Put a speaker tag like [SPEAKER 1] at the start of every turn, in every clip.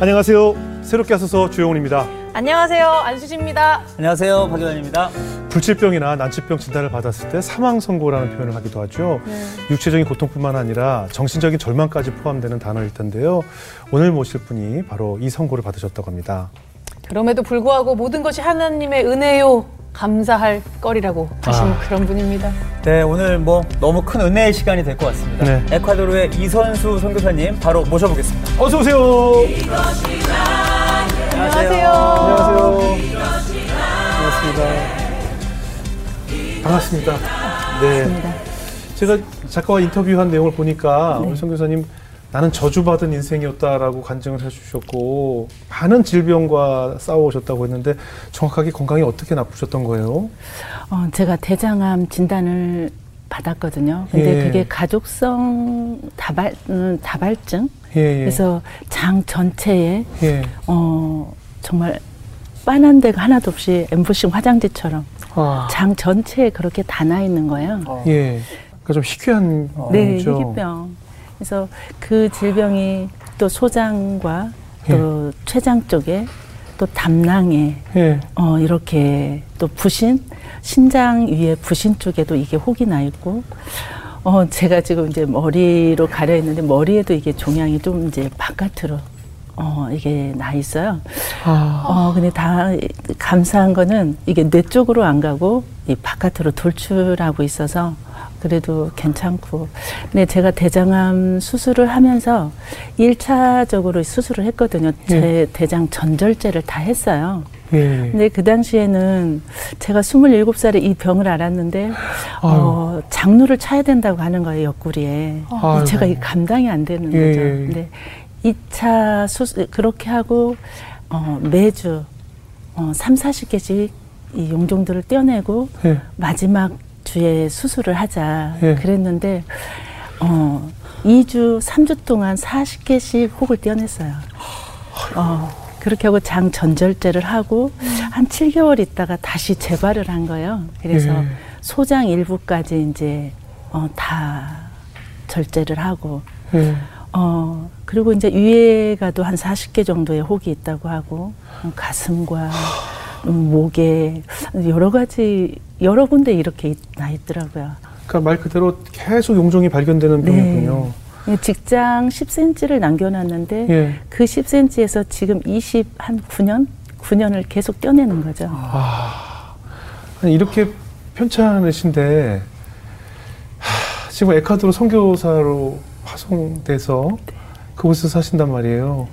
[SPEAKER 1] 안녕하세요. 새롭게 하소서 주영훈입니다.
[SPEAKER 2] 안녕하세요. 안수지입니다.
[SPEAKER 3] 안녕하세요. 박유환입니다.
[SPEAKER 1] 불치병이나 난치병 진단을 받았을 때 사망 선고라는 표현을 하기도 하죠. 육체적인 고통뿐만 아니라 정신적인 절망까지 포함되는 단어일 텐데요. 오늘 모실 분이 바로 이 선고를 받으셨다고 합니다.
[SPEAKER 2] 그럼에도 불구하고 모든 것이 하나님의 은혜요. 감사할 거리라고 하신
[SPEAKER 1] 아.
[SPEAKER 2] 그런 분입니다.
[SPEAKER 3] 네, 오늘 뭐 너무 큰 은혜의 시간이 될 것 같습니다.
[SPEAKER 1] 네.
[SPEAKER 3] 에콰도르의 이선수 선교사님 바로 모셔보겠습니다.
[SPEAKER 1] 어서 오세요.
[SPEAKER 2] 안녕하세요.
[SPEAKER 1] 안녕하세요. 반갑습니다. 반갑습니다. 네. 제가 작가와 인터뷰한 내용을 보니까 우리 선교사님 나는 저주받은 인생이었다라고 간증을 해주셨고 많은 질병과 싸워오셨다고 했는데 정확하게 건강이 어떻게 나쁘셨던 거예요?
[SPEAKER 4] 어, 제가 대장암 진단을 받았거든요. 근데
[SPEAKER 1] 예.
[SPEAKER 4] 그게 가족성 다발, 음, 다발증.
[SPEAKER 1] 예, 예.
[SPEAKER 4] 그래서 장 전체에,
[SPEAKER 1] 예.
[SPEAKER 4] 어, 정말 빤한 데가 하나도 없이 엠보싱 화장지처럼
[SPEAKER 1] 아,
[SPEAKER 4] 장 전체에 그렇게 다 나 있는 거예요.
[SPEAKER 1] 예. 그러니까 좀 희귀한
[SPEAKER 4] 네,
[SPEAKER 1] 병이죠.
[SPEAKER 4] 희귀병. 그래서 그 질병이 또 소장과 또 췌장 쪽에 또 담낭에
[SPEAKER 1] 예.
[SPEAKER 4] 어, 이렇게 또 부신, 신장 위에 부신 쪽에도 이게 혹이 나 있고, 어, 제가 지금 이제 머리로 가려 있는데 머리에도 이게 종양이 좀 이제 바깥으로, 어, 이게 나 있어요.
[SPEAKER 1] 아,
[SPEAKER 4] 어, 근데 다 감사한 거는 이게 뇌 쪽으로 안 가고 이 바깥으로 돌출하고 있어서 그래도 괜찮고. 근데 제가 대장암 수술을 하면서 일차적으로 수술을 했거든요. 제 대장 전절제를 다 했어요.
[SPEAKER 1] 예.
[SPEAKER 4] 근데 그 당시에는 제가 27살에 이 병을 알았는데, 어, 장루를 차야 된다고 하는 거예요, 옆구리에.
[SPEAKER 1] 아이고.
[SPEAKER 4] 제가 이 감당이 안 되는
[SPEAKER 1] 예,
[SPEAKER 4] 거죠.
[SPEAKER 1] 예.
[SPEAKER 4] 근데 2차 수술, 그렇게 하고, 어, 매주, 어, 3, 40개씩 이 용종들을 떼어내고,
[SPEAKER 1] 예.
[SPEAKER 4] 마지막 주에 수술을 하자.
[SPEAKER 1] 예.
[SPEAKER 4] 그랬는데, 어, 2주, 3주 동안 40개씩 혹을 떼어냈어요. 어, 그렇게 하고 장 전절제를 하고 한 7개월 있다가 다시 재발을 한 거예요. 그래서
[SPEAKER 1] 예.
[SPEAKER 4] 소장 일부까지 이제 어, 다 절제를 하고
[SPEAKER 1] 예.
[SPEAKER 4] 어, 그리고 이제 위에가도 한 40개 정도의 혹이 있다고 하고 어, 가슴과 음, 목에 여러 가지 여러 군데 이렇게 있- 나 있더라고요.
[SPEAKER 1] 그러니까 말 그대로 계속 용종이 발견되는
[SPEAKER 4] 네.
[SPEAKER 1] 병이군요.
[SPEAKER 4] 직장 10cm를 남겨놨는데
[SPEAKER 1] 예.
[SPEAKER 4] 그 10cm에서 지금 20, 한 9년? 9년을 계속 떼어내는 거죠.
[SPEAKER 1] 아니, 이렇게 편찮으신데 하, 지금 에콰도르 선교사로 파송돼서 그곳에서 사신단 말이에요.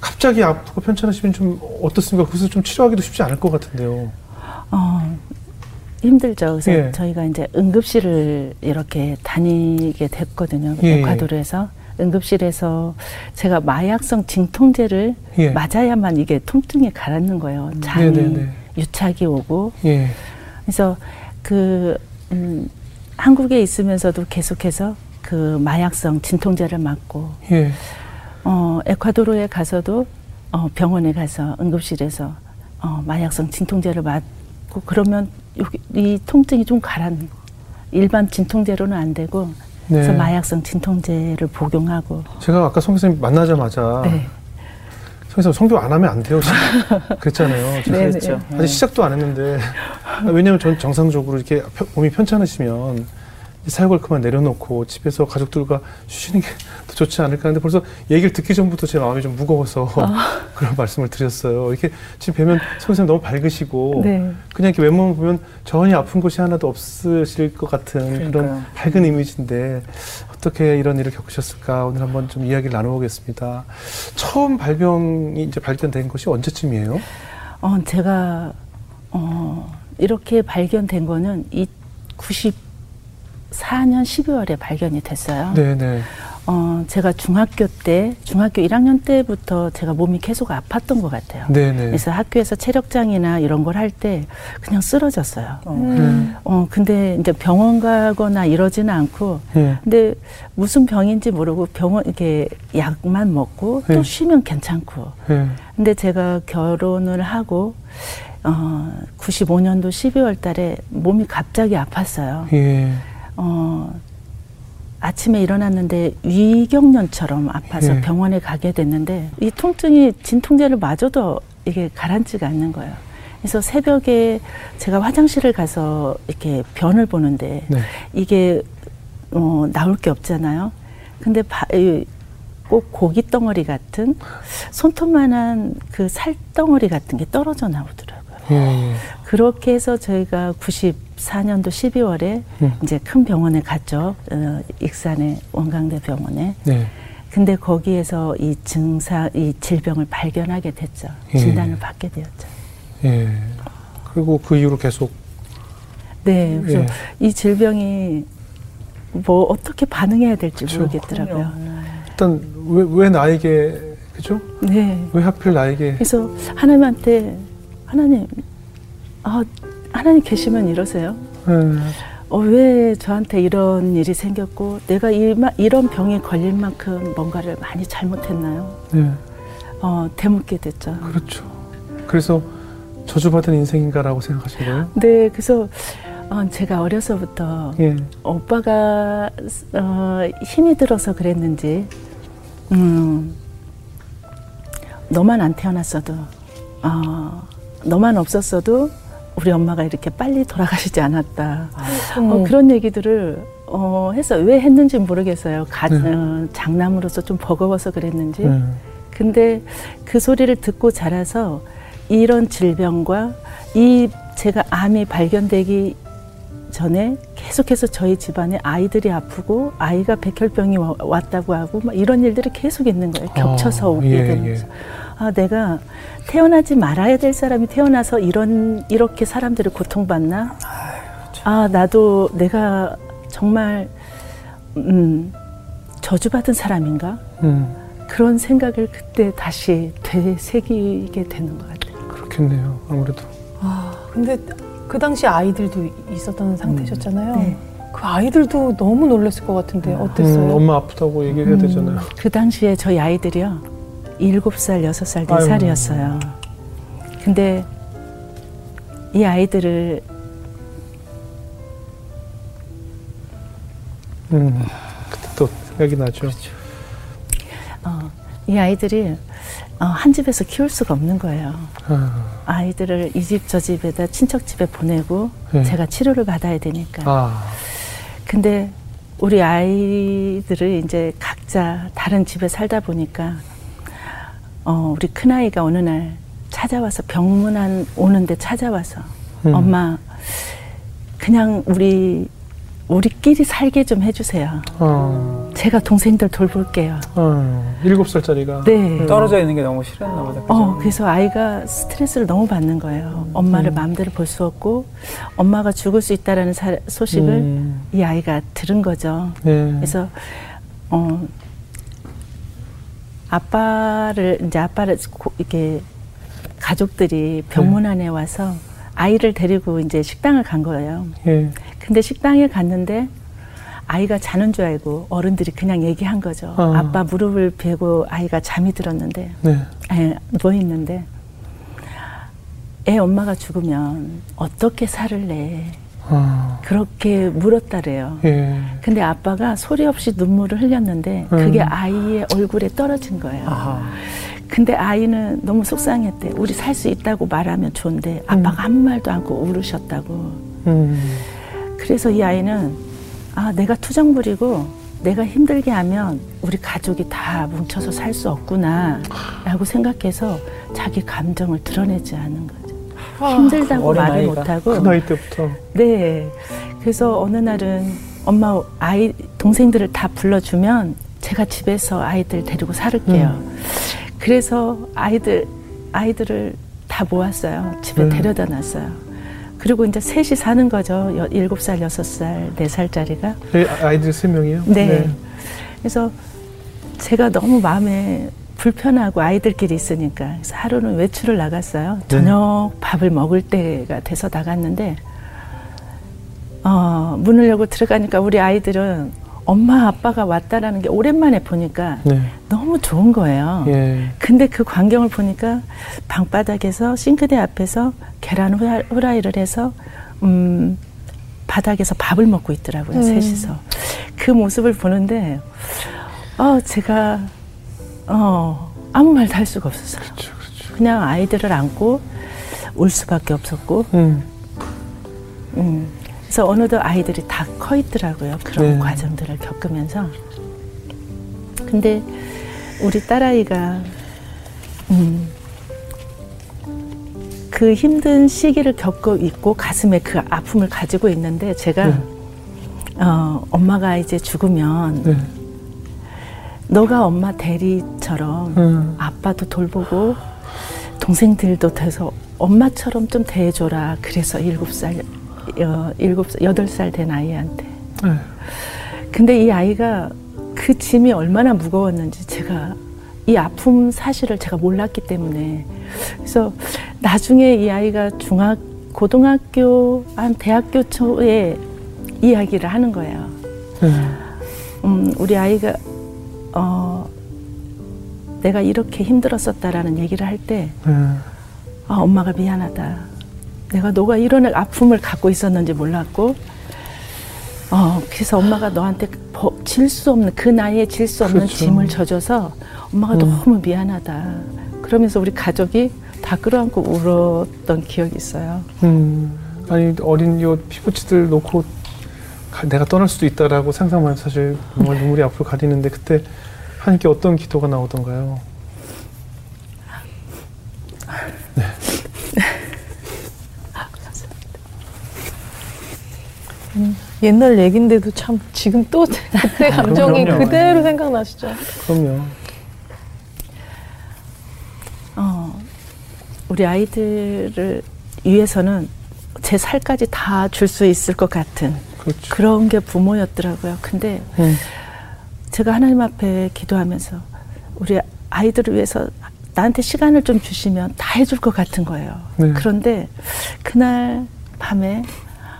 [SPEAKER 1] 갑자기 아프고 편찮으시면 좀 어떻습니까? 그곳에서 좀 치료하기도 쉽지 않을 것 같은데요.
[SPEAKER 4] 어, 힘들죠. 그래서
[SPEAKER 1] 예.
[SPEAKER 4] 저희가 이제 응급실을 이렇게 다니게 됐거든요.
[SPEAKER 1] 예,
[SPEAKER 4] 에콰도르에서. 응급실에서 제가 마약성 진통제를
[SPEAKER 1] 예.
[SPEAKER 4] 맞아야만 이게 통증이 가라앉는 거예요. 장이
[SPEAKER 1] 네네네.
[SPEAKER 4] 유착이 오고.
[SPEAKER 1] 예.
[SPEAKER 4] 그래서 그, 음, 한국에 있으면서도 계속해서 그 마약성 진통제를 맞고,
[SPEAKER 1] 예.
[SPEAKER 4] 어, 에콰도르에 가서도 어, 병원에 가서 응급실에서 어, 마약성 진통제를 맞고 그러면 여기 이 통증이 좀 가라앉는 일반 진통제로는 안 되고 그래서
[SPEAKER 1] 네.
[SPEAKER 4] 마약성 진통제를 복용하고
[SPEAKER 1] 제가 아까 송 교수님 만나자마자
[SPEAKER 4] 네.
[SPEAKER 1] 송 교수님 성교 안 하면 안 돼요. 그랬잖아요.
[SPEAKER 4] 네,
[SPEAKER 3] 그랬죠.
[SPEAKER 4] 네.
[SPEAKER 1] 아직 시작도 안 했는데 왜냐하면 전 정상적으로 이렇게 펴- 몸이 편찮으시면 이 사역을 그만 내려놓고 집에서 가족들과 쉬시는 게 더 좋지 않을까 하는데 벌써 얘기를 듣기 전부터 제 마음이 좀 무거워서 그런 말씀을 드렸어요. 이렇게 지금 뵈면 선생님 너무 밝으시고
[SPEAKER 4] 네.
[SPEAKER 1] 그냥 이렇게 외모만 보면 전혀 아픈 곳이 하나도 없으실 것 같은 그런
[SPEAKER 3] 그러니까요.
[SPEAKER 1] 밝은 이미지인데 어떻게 이런 일을 겪으셨을까 오늘 한번 좀 이야기를 나눠보겠습니다. 처음 발병이 이제 발견된 것이 언제쯤이에요?
[SPEAKER 4] 어, 제가 어, 이렇게 발견된 거는 이 94년 12월에 발견이 됐어요.
[SPEAKER 1] 네네.
[SPEAKER 4] 어, 제가 중학교 때, 중학교 1학년 때부터 제가 몸이 계속 아팠던 것 같아요.
[SPEAKER 1] 네네.
[SPEAKER 4] 그래서 학교에서 체력장이나 이런 걸 할 때 그냥 쓰러졌어요.
[SPEAKER 1] 네.
[SPEAKER 4] 어, 근데 이제 병원 가거나 이러지는 않고,
[SPEAKER 1] 예.
[SPEAKER 4] 근데 무슨 병인지 모르고 병원, 이렇게 약만 먹고 또
[SPEAKER 1] 네.
[SPEAKER 4] 쉬면 괜찮고.
[SPEAKER 1] 예.
[SPEAKER 4] 근데 제가 결혼을 하고, 어, 95년도 12월 달에 몸이 갑자기 아팠어요.
[SPEAKER 1] 예.
[SPEAKER 4] 어, 아침에 일어났는데 위경련처럼 아파서
[SPEAKER 1] 예.
[SPEAKER 4] 병원에 가게 됐는데 이 통증이 진통제를 맞아도 이게 가라앉지가 않는 거예요. 그래서 새벽에 제가 화장실을 가서 이렇게 변을 보는데
[SPEAKER 1] 네.
[SPEAKER 4] 이게 어, 나올 게 없잖아요. 근데 바, 이, 꼭 고기 덩어리 같은 손톱만한 그 살 덩어리 같은 게 떨어져 나오더라고요.
[SPEAKER 1] 예, 예.
[SPEAKER 4] 그렇게 해서 저희가 94년도 12월에
[SPEAKER 1] 음.
[SPEAKER 4] 이제 큰 병원에 갔죠. 어, 익산의 원광대 병원에.
[SPEAKER 1] 네.
[SPEAKER 4] 근데 거기에서 이 증상, 이 질병을 발견하게 됐죠.
[SPEAKER 1] 예.
[SPEAKER 4] 진단을 받게 되었죠.
[SPEAKER 1] 예. 그리고 그 이후로 계속
[SPEAKER 4] 네, 그래서
[SPEAKER 1] 예.
[SPEAKER 4] 이 질병이 뭐 어떻게 반응해야 될지
[SPEAKER 1] 그쵸.
[SPEAKER 4] 모르겠더라고요.
[SPEAKER 1] 일단 왜, 왜 나에게 그죠?
[SPEAKER 4] 네.
[SPEAKER 1] 왜 하필 나에게
[SPEAKER 4] 그래서 하나님한테 하나님, 아 하나님 계시면 이러세요.
[SPEAKER 1] 예.
[SPEAKER 4] 어, 왜 저한테 이런 일이 생겼고 내가 이, 이런 병에 걸릴 만큼 뭔가를 많이 잘못했나요?
[SPEAKER 1] 예.
[SPEAKER 4] 어, 되묻게 됐죠.
[SPEAKER 1] 그렇죠. 그래서 저주받은 인생인가라고 생각하신 거예요?
[SPEAKER 4] 네, 그래서 어, 제가 어려서부터
[SPEAKER 1] 예.
[SPEAKER 4] 오빠가 어, 힘이 들어서 그랬는지 음, 너만 안 태어났어도 어, 너만 없었어도 우리 엄마가 이렇게 빨리 돌아가시지 않았다. 어, 그런 얘기들을 어, 해서 왜 했는지 모르겠어요. 가,
[SPEAKER 1] 네.
[SPEAKER 4] 어, 장남으로서 좀 버거워서 그랬는지.
[SPEAKER 1] 예.
[SPEAKER 4] 근데 그 소리를 듣고 자라서 이런 질병과 이 제가 암이 발견되기 전에 계속해서 저희 집안에 아이들이 아프고 아이가 백혈병이 와- 왔다고 하고 막 이런 일들이 계속 있는 거예요. 겹쳐서
[SPEAKER 1] 어,
[SPEAKER 4] 오게
[SPEAKER 1] 예,
[SPEAKER 4] 되면서 아 내가 태어나지 말아야 될 사람이 태어나서 이런 이렇게 사람들을 고통받나? 아 나도 내가 정말 음 저주받은 사람인가?
[SPEAKER 1] 음,
[SPEAKER 4] 그런 생각을 그때 다시 되새기게 되는 것 같아요.
[SPEAKER 1] 그렇겠네요. 아무래도.
[SPEAKER 2] 아, 근데 그 당시 아이들도 있었던 상태셨잖아요.
[SPEAKER 4] 네.
[SPEAKER 2] 그 아이들도 너무 놀랐을 것 같은데 어땠어요?
[SPEAKER 1] 음, 엄마 아프다고 얘기해야 되잖아요.
[SPEAKER 4] 그 당시에 저희 아이들이요. 일곱 살 여섯 살네
[SPEAKER 1] 아유.
[SPEAKER 4] 살이었어요 근데 이 아이들을
[SPEAKER 1] 음, 그때 또 생각이 나죠.
[SPEAKER 4] 어, 이 아이들이 어, 한 집에서 키울 수가 없는 거예요.
[SPEAKER 1] 아,
[SPEAKER 4] 아이들을 이 집 저 집에다 친척 집에 보내고
[SPEAKER 1] 네.
[SPEAKER 4] 제가 치료를 받아야 되니까.
[SPEAKER 1] 아,
[SPEAKER 4] 근데 우리 아이들을 이제 각자 다른 집에 살다 보니까 어, 우리 큰 아이가 어느 날 찾아와서 병문안 오는데 찾아와서
[SPEAKER 1] 음.
[SPEAKER 4] 엄마 그냥 우리 우리끼리 살게 좀 해주세요.
[SPEAKER 1] 아,
[SPEAKER 4] 제가 동생들 돌볼게요.
[SPEAKER 1] 아, 일곱 살짜리가.
[SPEAKER 4] 네.
[SPEAKER 3] 떨어져 있는 게 너무 싫었나 보다. 그죠?
[SPEAKER 4] 어, 그래서 아이가 스트레스를 너무 받는 거예요. 엄마를
[SPEAKER 1] 음.
[SPEAKER 4] 마음대로 볼 수 없고 엄마가 죽을 수 있다라는 사- 소식을
[SPEAKER 1] 음,
[SPEAKER 4] 이 아이가 들은 거죠.
[SPEAKER 1] 네.
[SPEAKER 4] 그래서 어 아빠를 이제 아빠를 고- 이렇게 가족들이 병문 안에 와서 아이를 데리고 이제 식당을 간 거예요.
[SPEAKER 1] 예.
[SPEAKER 4] 근데 식당에 갔는데 아이가 자는 줄 알고 어른들이 그냥 얘기한 거죠.
[SPEAKER 1] 어.
[SPEAKER 4] 아빠 무릎을 베고 아이가 잠이 들었는데
[SPEAKER 1] 네.
[SPEAKER 4] 에, 누워 있는데 애 엄마가 죽으면 어떻게 살을래?
[SPEAKER 1] 아,
[SPEAKER 4] 그렇게 물었다래요.
[SPEAKER 1] 예.
[SPEAKER 4] 근데 아빠가 소리 없이 눈물을 흘렸는데
[SPEAKER 1] 음.
[SPEAKER 4] 그게 아이의 얼굴에 떨어진 거예요.
[SPEAKER 3] 아하.
[SPEAKER 4] 근데 아이는 너무 속상했대. 우리 살 수 있다고 말하면 좋은데 아빠가 아무 말도 않고 울으셨다고.
[SPEAKER 1] 음,
[SPEAKER 4] 그래서 이 아이는 아 내가 투정 부리고 내가 힘들게 하면 우리 가족이 다 뭉쳐서 살 수 없구나라고 생각해서 자기 감정을 드러내지 않은 거죠. 힘들다고
[SPEAKER 3] 어린
[SPEAKER 4] 말을
[SPEAKER 3] 아이가.
[SPEAKER 4] 못하고
[SPEAKER 1] 그 나이 때부터.
[SPEAKER 4] 네. 그래서 어느 날은 엄마 아이 동생들을 다 불러주면 제가 집에서 아이들 데리고 살을게요. 그래서 아이들 아이들을 다 모았어요. 집에
[SPEAKER 1] 음.
[SPEAKER 4] 데려다 놨어요. 그리고 이제 셋이 사는 거죠. 여- 일곱 살, 여섯 살, 네 살짜리가.
[SPEAKER 1] 예, 아이들 세 명이요?
[SPEAKER 4] 네. 그래서 제가 너무 마음에 불편하고 아이들끼리 있으니까 그래서 하루는 외출을 나갔어요.
[SPEAKER 1] 네.
[SPEAKER 4] 저녁 밥을 먹을 때가 돼서 나갔는데 어, 문을 열고 들어가니까 우리 아이들은 엄마 아빠가 왔다라는 게 오랜만에 보니까
[SPEAKER 1] 네.
[SPEAKER 4] 너무 좋은 거예요.
[SPEAKER 1] 예.
[SPEAKER 4] 근데 그 광경을 보니까 방바닥에서 싱크대 앞에서 계란 후라- 후라 이를 해서 음 바닥에서 밥을 먹고 있더라고요
[SPEAKER 2] 음.
[SPEAKER 4] 셋이서 그 모습을 보는데 어 제가 어 아무 말도 할 수가 없었어요.
[SPEAKER 1] 그렇죠, 그렇죠.
[SPEAKER 4] 그냥 아이들을 안고 울 수밖에 없었고
[SPEAKER 1] 음,
[SPEAKER 4] 음, 그래서 어느덧 아이들이 다 커 있더라고요. 그런
[SPEAKER 1] 네.
[SPEAKER 4] 과정들을 겪으면서. 근데 우리 딸아이가 음, 그 힘든 시기를 겪고 있고 가슴에 그 아픔을 가지고 있는데 제가
[SPEAKER 1] 네.
[SPEAKER 4] 어, 엄마가 이제 죽으면
[SPEAKER 1] 네.
[SPEAKER 4] 너가 엄마 대리처럼
[SPEAKER 1] 음,
[SPEAKER 4] 아빠도 돌보고 동생들도 돼서 엄마처럼 좀 대해줘라. 그래서 일곱 살, 어, 일곱, 살, 여덟 살 된 아이한테.
[SPEAKER 1] 네.
[SPEAKER 4] 근데 이 아이가 그 짐이 얼마나 무거웠는지 제가 이 아픔 사실을 제가 몰랐기 때문에 그래서 나중에 이 아이가 중학, 고등학교, 한 대학교 초에 이야기를 하는 거예요.
[SPEAKER 1] 네.
[SPEAKER 4] 음, 우리 아이가 어, 내가 이렇게 힘들었었다라는 얘기를 할때
[SPEAKER 1] 네.
[SPEAKER 4] 아, 엄마가 미안하다. 내가 너가 이런 아픔을 갖고 있었는지 몰랐고 어, 그래서 엄마가 너한테 질 수 없는 그 나이에 질 수 없는
[SPEAKER 1] 그렇죠.
[SPEAKER 4] 짐을 져줘서 엄마가
[SPEAKER 1] 음.
[SPEAKER 4] 너무 미안하다. 그러면서 우리 가족이 다 끌어안고 울었던 기억이 있어요.
[SPEAKER 1] 음, 아니 어린 이 피부치들 놓고 가- 내가 떠날 수도 있다라고 상상만 사실 정말 눈물이 앞으로 가리는데 그때 하나님께 어떤 기도가 나오던가요?
[SPEAKER 2] 옛날 얘긴데도 참 지금 또 그때 감정이
[SPEAKER 1] 그럼요.
[SPEAKER 2] 그대로 생각나시죠?
[SPEAKER 1] 그럼요.
[SPEAKER 4] 어, 우리 아이들을 위해서는 제 살까지 다 줄 수 있을 것 같은
[SPEAKER 1] 그렇죠.
[SPEAKER 4] 그런 게 부모였더라고요. 근데
[SPEAKER 1] 음,
[SPEAKER 4] 제가 하나님 앞에 기도하면서 우리 아이들을 위해서 나한테 시간을 좀 주시면 다 해줄 것 같은 거예요.
[SPEAKER 1] 네.
[SPEAKER 4] 그런데 그날 밤에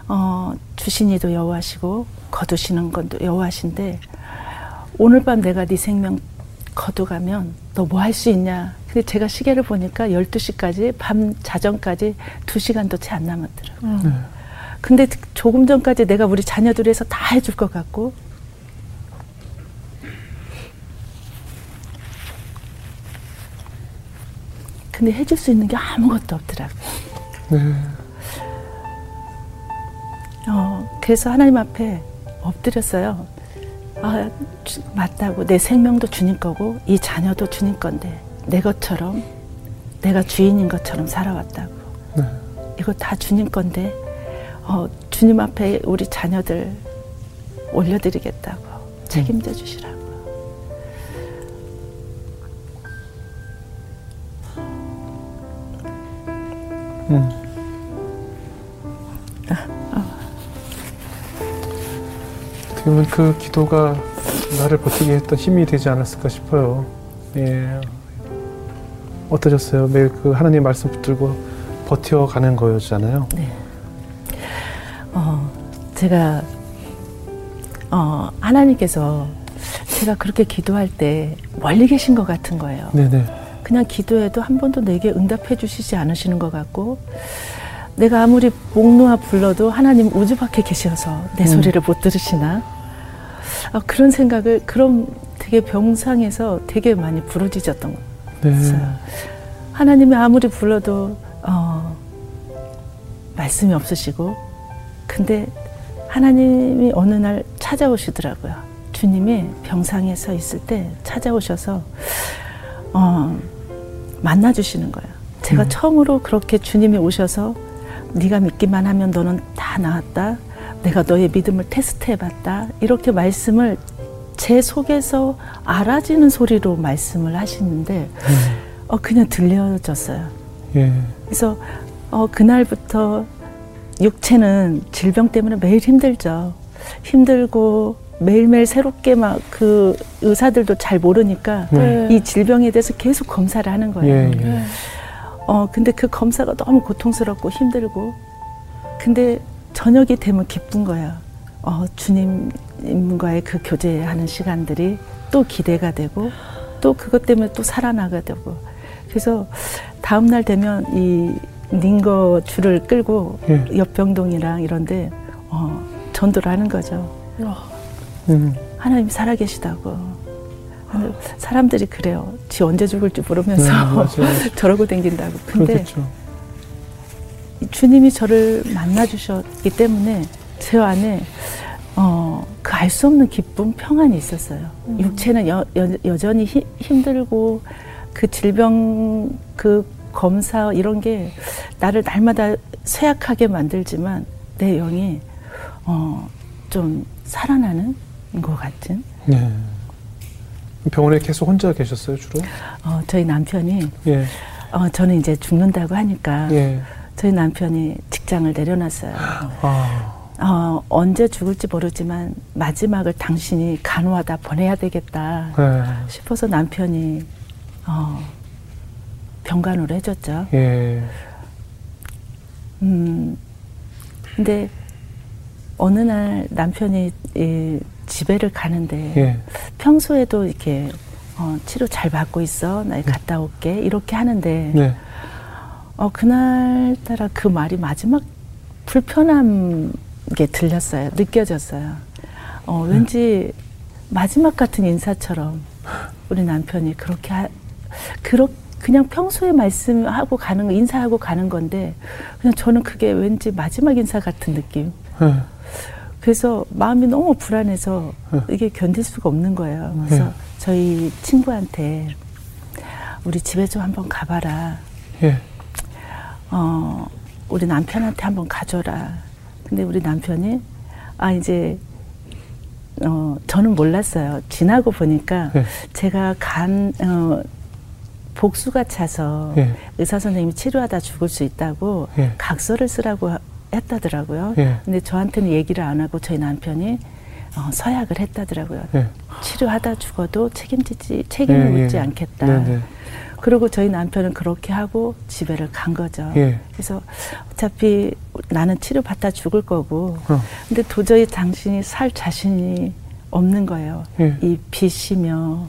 [SPEAKER 4] 어, 주신이도 여호와시고 거두시는 건도 여호와신데 오늘 밤 내가 네 생명 거두가면 너 뭐 할 수 있냐? 근데 제가 시계를 보니까 12시까지 밤 자정까지 2시간도 채 안 남았더라고요.
[SPEAKER 1] 네.
[SPEAKER 4] 근데 조금 전까지 내가 우리 자녀들 위해서 다 해줄 것 같고 근데 해줄 수 있는 게 아무것도 없더라고요.
[SPEAKER 1] 네.
[SPEAKER 4] 어, 그래서 하나님 앞에 엎드렸어요. 아, 주- 맞다고. 내 생명도 주님 거고, 이 자녀도 주님 건데, 내 것처럼, 내가 주인인 것처럼 살아왔다고.
[SPEAKER 1] 네.
[SPEAKER 4] 이거 다 주님 건데, 어, 주님 앞에 우리 자녀들 올려드리겠다고. 책임져 주시라고.
[SPEAKER 1] 음. 어떻게 보면 그 기도가 나를 버티게 했던 힘이 되지 않았을까 싶어요. 예. 어떠셨어요? 매일 그 하나님 말씀 붙들고 버텨가는 거였잖아요.
[SPEAKER 4] 어, 제가 어, 하나님께서 제가 그렇게 기도할 때 멀리 계신 것 같은 거예요.
[SPEAKER 1] 네네.
[SPEAKER 4] 그냥 기도해도 한 번도 내게 응답해 주시지 않으시는 것 같고 내가 아무리 목 놓아 불러도 하나님 우주 밖에 계셔서 내
[SPEAKER 1] 음.
[SPEAKER 4] 소리를 못 들으시나 아, 그런 생각을 그런 되게 병상에서 되게 많이 부르짖었던 것
[SPEAKER 1] 네.
[SPEAKER 4] 하나님이 아무리 불러도 어, 말씀이 없으시고 근데 하나님이 어느 날 찾아오시더라고요. 주님이 병상에 서 있을 때 찾아오셔서 어, 만나 주시는 거예요. 제가
[SPEAKER 1] 음.
[SPEAKER 4] 처음으로 그렇게 주님이 오셔서 네가 믿기만 하면 너는 다 나았다. 내가 너의 믿음을 테스트해 봤다. 이렇게 말씀을 제 속에서 알아지는 소리로 말씀을 하시는데 어, 그냥 들려졌어요.
[SPEAKER 1] 예.
[SPEAKER 4] 그래서 어, 그날부터 육체는 질병 때문에 매일 힘들죠. 힘들고 매일매일 새롭게 막 그 의사들도 잘 모르니까
[SPEAKER 1] 네.
[SPEAKER 4] 이 질병에 대해서 계속 검사를 하는 거예요.
[SPEAKER 1] 예, 예.
[SPEAKER 2] 네.
[SPEAKER 4] 어, 근데 그 검사가 너무 고통스럽고 힘들고 근데 저녁이 되면 기쁜 거야. 어, 주님과의 그 교제하는 시간들이 또 기대가 되고 또 그것 때문에 또 살아나게 되고 그래서 다음 날 되면 이 닝거 줄을 끌고
[SPEAKER 1] 예.
[SPEAKER 4] 옆병동이랑 이런데 어, 전도를 하는 거죠.
[SPEAKER 2] 와,
[SPEAKER 1] 음.
[SPEAKER 4] 하나님 살아계시다고. 사람들이 그래요. 지 언제 죽을지 모르면서
[SPEAKER 1] 네.
[SPEAKER 4] 저러고 댕긴다고. 근데
[SPEAKER 1] 그렇겠죠.
[SPEAKER 4] 주님이 저를 만나 주셨기 때문에 제 안에 어, 그 알 수 없는 기쁨, 평안이 있었어요. 육체는 여, 여, 전히 힘들고 그 질병 그 검사 이런 게 나를 날마다 쇠약하게 만들지만 내 영이 어, 좀 살아나는 것 같은
[SPEAKER 1] 네. 병원에 계속 혼자 계셨어요, 주로?
[SPEAKER 4] 어, 저희 남편이
[SPEAKER 1] 예.
[SPEAKER 4] 어, 저는 이제 죽는다고 하니까
[SPEAKER 1] 예.
[SPEAKER 4] 저희 남편이 직장을 내려놨어요.
[SPEAKER 1] 아.
[SPEAKER 4] 어, 언제 죽을지 모르지만 마지막을 당신이 간호하다 보내야 되겠다
[SPEAKER 1] 네.
[SPEAKER 4] 싶어서 남편이 어, 병간호를 해줬죠.
[SPEAKER 1] 예.
[SPEAKER 4] 음, 근데 어느 날 남편이 이 집에를 가는데
[SPEAKER 1] 예.
[SPEAKER 4] 평소에도 이렇게 어, 치료 잘 받고 있어. 나 갔다 올게. 이렇게 하는데
[SPEAKER 1] 네.
[SPEAKER 4] 어, 그날따라 그 말이 마지막 불편한 게 들렸어요. 느껴졌어요. 어, 왠지 마지막 같은 인사처럼 우리 남편이 그렇게 하, 그렇, 그냥 평소에 말씀하고 가는 거, 인사하고 가는 건데 그냥 저는 그게 왠지 마지막 인사 같은 느낌.
[SPEAKER 1] 예.
[SPEAKER 4] 그래서 마음이 너무 불안해서 이게 견딜 수가 없는 거예요. 그래서
[SPEAKER 1] 네.
[SPEAKER 4] 저희 친구한테 우리 집에 좀 한번 가봐라.
[SPEAKER 1] 예.
[SPEAKER 4] 어, 우리 남편한테 한번 가줘라. 근데 우리 남편이, 아, 이제, 어, 저는 몰랐어요. 지나고 보니까
[SPEAKER 1] 예.
[SPEAKER 4] 제가 간, 어, 복수가 차서
[SPEAKER 1] 예.
[SPEAKER 4] 의사 선생님이 치료하다 죽을 수 있다고
[SPEAKER 1] 예.
[SPEAKER 4] 각서를 쓰라고 하- 했다더라고요.
[SPEAKER 1] 예.
[SPEAKER 4] 근데 저한테는 얘기를 안 하고 저희 남편이 어, 서약을 했다더라고요.
[SPEAKER 1] 예.
[SPEAKER 4] 치료하다 죽어도 책임지지, 책임을
[SPEAKER 1] 예,
[SPEAKER 4] 묻지
[SPEAKER 1] 예.
[SPEAKER 4] 않겠다. 그리고 저희 남편은 그렇게 하고 집에를 간 거죠.
[SPEAKER 1] 예.
[SPEAKER 4] 그래서 어차피 나는 치료받다 죽을 거고,
[SPEAKER 1] 어.
[SPEAKER 4] 근데 도저히 당신이 살 자신이 없는 거예요.
[SPEAKER 1] 예.
[SPEAKER 4] 이 빚이며,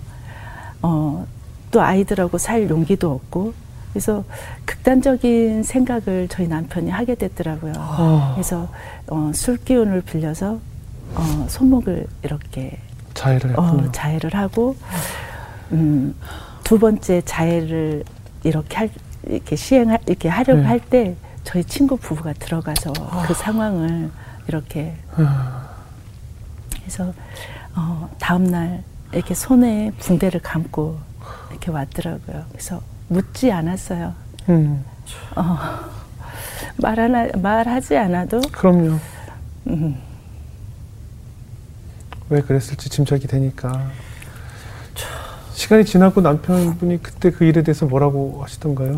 [SPEAKER 4] 어, 또 아이들하고 살 용기도 없고, 그래서 극단적인 생각을 저희 남편이 하게 됐더라고요.
[SPEAKER 1] 아.
[SPEAKER 4] 그래서 어, 술 기운을 빌려서 어, 손목을 이렇게
[SPEAKER 1] 자해를 했군요.
[SPEAKER 4] 어, 자해를 하고 음, 두 번째 자해를 이렇게 할 이렇게 시행할 이렇게 하려고
[SPEAKER 1] 네.
[SPEAKER 4] 할때 저희 친구 부부가 들어가서 그 상황을 이렇게
[SPEAKER 1] 아.
[SPEAKER 4] 해서 어, 다음 날 이렇게 손에 붕대를 감고 이렇게 왔더라고요. 그래서 묻지 않았어요.
[SPEAKER 1] 음.
[SPEAKER 4] 말 하나 말하지 않아도
[SPEAKER 1] 그럼요.
[SPEAKER 4] 음,
[SPEAKER 1] 왜 그랬을지 짐작이 되니까. 시간이 지나고 남편분이 그때 그 일에 대해서 뭐라고 하시던가요?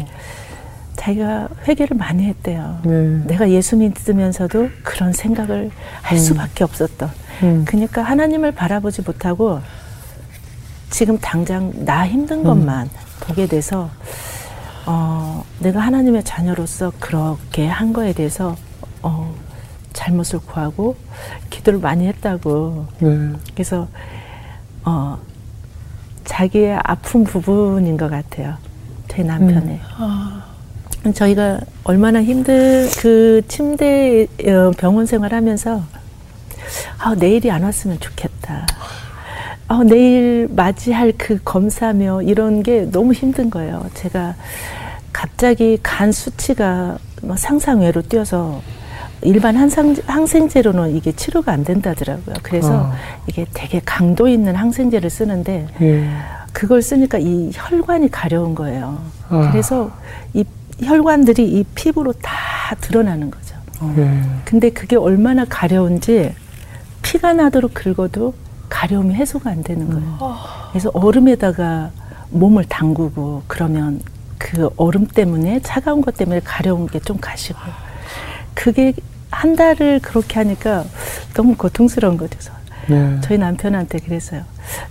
[SPEAKER 4] 자기가 회개를 많이 했대요.
[SPEAKER 1] 네.
[SPEAKER 4] 내가 예수 믿으면서도 그런 생각을 할
[SPEAKER 1] 음.
[SPEAKER 4] 수밖에 없었던.
[SPEAKER 1] 음.
[SPEAKER 4] 그러니까 하나님을 바라보지 못하고 지금 당장 나 힘든
[SPEAKER 1] 음.
[SPEAKER 4] 것만 보게 돼서 어, 내가 하나님의 자녀로서 그렇게 한 거에 대해서 어, 잘못을 구하고 기도를 많이 했다고.
[SPEAKER 1] 네.
[SPEAKER 4] 그래서 어, 자기의 아픈 부분인 것 같아요. 제 남편의. 저희가 얼마나 힘들 그 침대 어, 병원 생활하면서 아, 내일이 안 왔으면 좋겠다. 아, 내일 맞이할 그 검사며 이런 게 너무 힘든 거예요. 제가 갑자기 간 수치가 뭐 상상외로 뛰어서 일반 항상, 항생제로는 이게 치료가 안 된다더라고요. 그래서
[SPEAKER 1] 아.
[SPEAKER 4] 이게 되게 강도 있는 항생제를 쓰는데
[SPEAKER 1] 예.
[SPEAKER 4] 그걸 쓰니까 이 혈관이 가려운 거예요.
[SPEAKER 1] 아.
[SPEAKER 4] 그래서 이 혈관들이 이 피부로 다 드러나는 거죠.
[SPEAKER 1] 예.
[SPEAKER 4] 근데 그게 얼마나 가려운지 피가 나도록 긁어도 가려움이 해소가 안 되는 거예요. 그래서 얼음에다가 몸을 담그고 그러면 그 얼음 때문에 차가운 것 때문에 가려운 게 좀 가시고 그게 한 달을 그렇게 하니까 너무 고통스러운 거죠.
[SPEAKER 1] 네.
[SPEAKER 4] 저희 남편한테 그랬어요.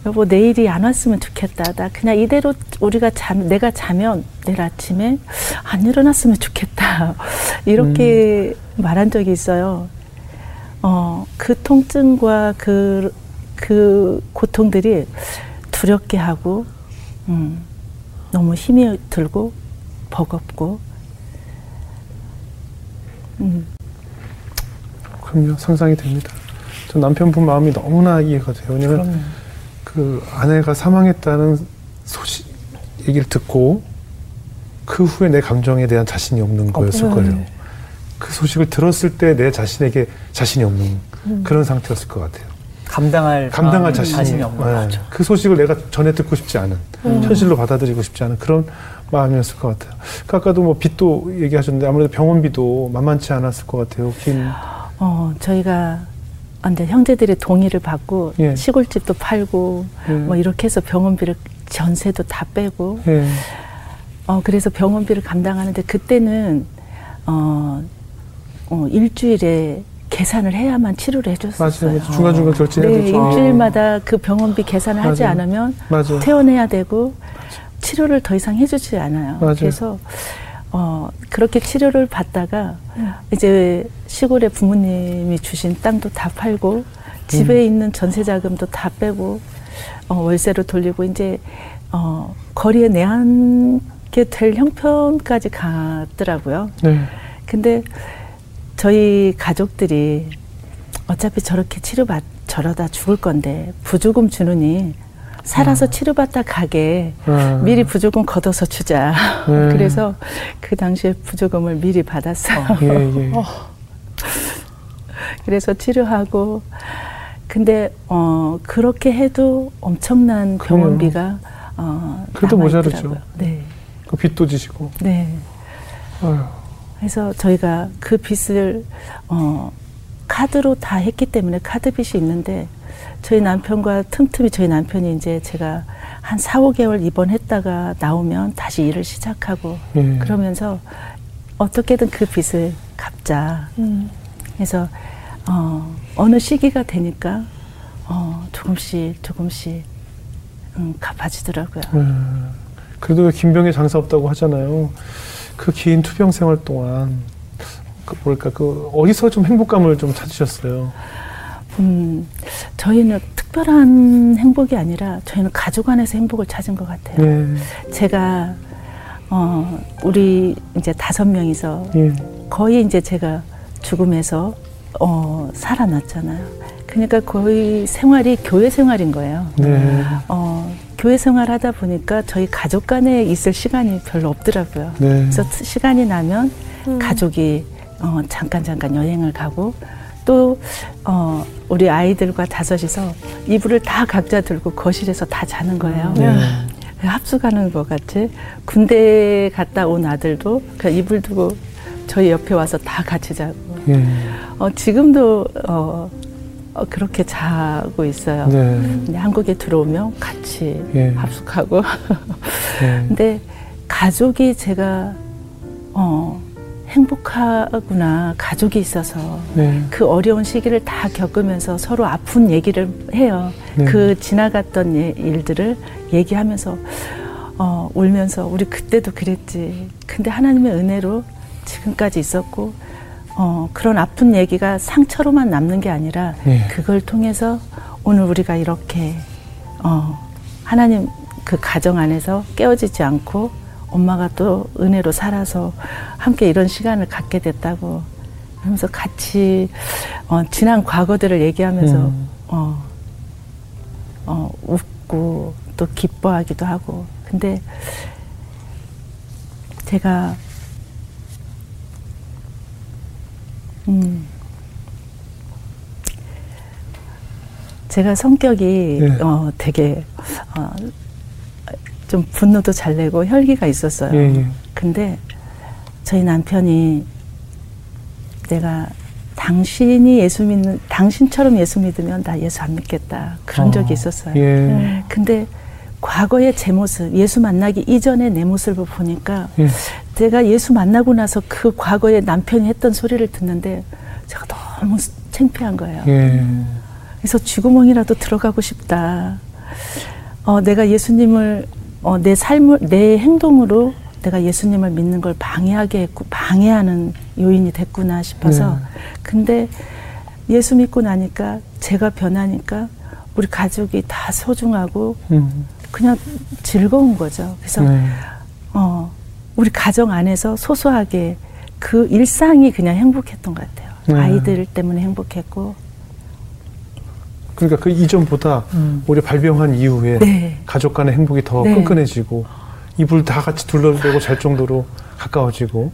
[SPEAKER 4] 여보 내일이 안 왔으면 좋겠다. 나 그냥 이대로 우리가 잠 내가 자면 내일 아침에 안 일어났으면 좋겠다. 이렇게 말한 적이 있어요. 어, 그 통증과 그, 그 고통들이 두렵게 하고, 음, 너무 힘이 들고, 버겁고, 음,
[SPEAKER 1] 그럼요. 상상이 됩니다. 전 남편분 마음이 너무나 이해가 돼요. 왜냐면 그 아내가 사망했다는 소식 얘기를 듣고 그 후에 내 감정에 대한 자신이 없는 거였을
[SPEAKER 2] 네.
[SPEAKER 1] 거예요. 그 소식을 들었을 때 내 자신에게 자신이 없는 그런 상태였을 것 같아요.
[SPEAKER 3] 감당할
[SPEAKER 1] 감당할 자신이,
[SPEAKER 3] 자신이 없는
[SPEAKER 1] 네. 그 소식을 내가 전해 듣고 싶지 않은 현실로 받아들이고 싶지 않은 그런 마음이었을 것 같아요. 그 아까도 뭐 빚도 얘기하셨는데 아무래도 병원비도 만만치 않았을 것 같아요. 긴
[SPEAKER 4] 어, 저희가 이제 형제들의 동의를 받고
[SPEAKER 1] 예.
[SPEAKER 4] 시골집도 팔고
[SPEAKER 1] 예.
[SPEAKER 4] 뭐 이렇게 해서 병원비를 전세도 다 빼고
[SPEAKER 1] 예.
[SPEAKER 4] 어, 그래서 병원비를 감당하는데 그때는 어, 어, 일주일에 계산을 해야만 치료를 해줬었어요.
[SPEAKER 1] 맞아요. 중간중간 결제해야
[SPEAKER 4] 네,
[SPEAKER 1] 되죠.
[SPEAKER 4] 일주일마다 그 병원비 계산을 하지
[SPEAKER 1] 맞아요.
[SPEAKER 4] 않으면
[SPEAKER 1] 맞아요.
[SPEAKER 4] 퇴원해야 되고 치료를 더 이상 해주지 않아요.
[SPEAKER 1] 맞아요.
[SPEAKER 4] 그래서 어, 그렇게 치료를 받다가 이제 시골에 부모님이 주신 땅도 다 팔고 집에
[SPEAKER 1] 음.
[SPEAKER 4] 있는 전세 자금도 다 빼고 어, 월세로 돌리고 이제 어, 거리에 내앉게 될 형편까지 갔더라고요.
[SPEAKER 1] 네.
[SPEAKER 4] 근데 저희 가족들이 어차피 저렇게 치료받 저러다 죽을 건데 부조금 주느니 살아서 치료받다 가게
[SPEAKER 1] 아.
[SPEAKER 4] 미리 부조금 걷어서 주자.
[SPEAKER 1] 네.
[SPEAKER 4] 그래서 그 당시에 부조금을 미리 받았어요.
[SPEAKER 1] 예, 예.
[SPEAKER 4] 그래서 치료하고 근데 어 그렇게 해도 엄청난. 병원비가 어
[SPEAKER 1] 그래도. 모자르죠.
[SPEAKER 4] 네.
[SPEAKER 1] 그 빚도 지시고.
[SPEAKER 4] 네. 그래서 저희가 그 빚을 어, 카드로 다 했기 때문에 카드 빚이 있는데 저희 남편과 틈틈이 저희 남편이 이제 제가 한 4, 5개월 입원했다가 나오면 다시 일을 시작하고
[SPEAKER 1] 예.
[SPEAKER 4] 그러면서 어떻게든 그 빚을 갚자.
[SPEAKER 2] 음.
[SPEAKER 4] 그래서 어, 어느 시기가 되니까 어, 조금씩 조금씩 음, 갚아지더라고요.
[SPEAKER 1] 음, 그래도 왜 김병에 장사 없다고 하잖아요. 그 긴 투병 생활 동안 그 뭐랄까 그 어디서 좀 행복감을 좀 찾으셨어요.
[SPEAKER 4] 음, 저희는 특별한 행복이 아니라 저희는 가족 안에서 행복을 찾은 것 같아요.
[SPEAKER 1] 예,
[SPEAKER 4] 제가 어, 우리 이제 다섯 명이서
[SPEAKER 1] 예,
[SPEAKER 4] 거의 이제 제가 죽음에서 어, 살아났잖아요. 그러니까 거의 생활이 교회 생활인 거예요.
[SPEAKER 1] 네,
[SPEAKER 4] 어, 교회 생활하다 보니까 저희 가족 간에 있을 시간이 별로 없더라고요.
[SPEAKER 1] 네,
[SPEAKER 4] 그래서 트- 시간이 나면
[SPEAKER 2] 음.
[SPEAKER 4] 가족이 어, 잠깐 잠깐 여행을 가고 또 어, 우리 아이들과 다섯이서 이불을 다 각자 들고 거실에서 다 자는 거예요.
[SPEAKER 1] 네.
[SPEAKER 4] 합숙하는 것 같이 군대 갔다 온 아들도 그 이불 두고 저희 옆에 와서 다 같이 자고
[SPEAKER 1] 예,
[SPEAKER 4] 어, 지금도 어, 어, 그렇게 자고 있어요.
[SPEAKER 1] 네,
[SPEAKER 4] 한국에 들어오면 같이
[SPEAKER 1] 예.
[SPEAKER 4] 합숙하고
[SPEAKER 1] 네,
[SPEAKER 4] 근데 가족이 제가 어, 행복하구나 가족이 있어서
[SPEAKER 1] 네,
[SPEAKER 4] 그 어려운 시기를 다 겪으면서 서로 아픈 얘기를 해요.
[SPEAKER 1] 네.
[SPEAKER 4] 그 지나갔던 예- 일들을 얘기하면서 어, 울면서 우리 그때도 그랬지. 근데 하나님의 은혜로 지금까지 있었고 어, 그런 아픈 얘기가 상처로만 남는 게 아니라
[SPEAKER 1] 네.
[SPEAKER 4] 그걸 통해서 오늘 우리가 이렇게 어, 하나님 그 가정 안에서 깨어지지 않고 엄마가 또 은혜로 살아서 함께 이런 시간을 갖게 됐다고 하면서 같이 어, 지난 과거들을 얘기하면서
[SPEAKER 1] 음.
[SPEAKER 4] 어, 어, 웃고 또 기뻐하기도 하고 근데 제가 음 제가 성격이
[SPEAKER 1] 네.
[SPEAKER 4] 어, 되게 어, 좀 분노도 잘 내고 혈기가 있었어요.
[SPEAKER 1] 예, 예.
[SPEAKER 4] 근데 저희 남편이 내가 당신이 예수 믿는 당신처럼 예수 믿으면 나 예수 안 믿겠다 그런
[SPEAKER 1] 어,
[SPEAKER 4] 적이 있었어요.
[SPEAKER 1] 예,
[SPEAKER 4] 근데 과거의 제 모습, 예수 만나기 이전의 내 모습을 보니까
[SPEAKER 1] 예,
[SPEAKER 4] 제가 예수 만나고 나서 그 과거에 남편이 했던 소리를 듣는데 제가 너무 창피한 거예요.
[SPEAKER 1] 예,
[SPEAKER 4] 그래서 쥐구멍이라도 들어가고 싶다. 어, 내가 예수님을 어, 내 삶을 내 행동으로 내가 예수님을 믿는 걸 방해하게 했고 방해하는 요인이 됐구나 싶어서
[SPEAKER 1] 네.
[SPEAKER 4] 근데 예수 믿고 나니까 제가 변하니까 우리 가족이 다 소중하고
[SPEAKER 1] 음,
[SPEAKER 4] 그냥 즐거운 거죠. 그래서
[SPEAKER 1] 네,
[SPEAKER 4] 어, 우리 가정 안에서 소소하게 그 일상이 그냥 행복했던 것 같아요.
[SPEAKER 1] 네.
[SPEAKER 4] 아이들 때문에 행복했고,
[SPEAKER 1] 그러니까 그 이전보다 오히려 발병한 이후에
[SPEAKER 4] 네.
[SPEAKER 1] 가족 간의 행복이 더
[SPEAKER 4] 네.
[SPEAKER 1] 끈끈해지고 이불 다 같이 둘러대고 잘 정도로 가까워지고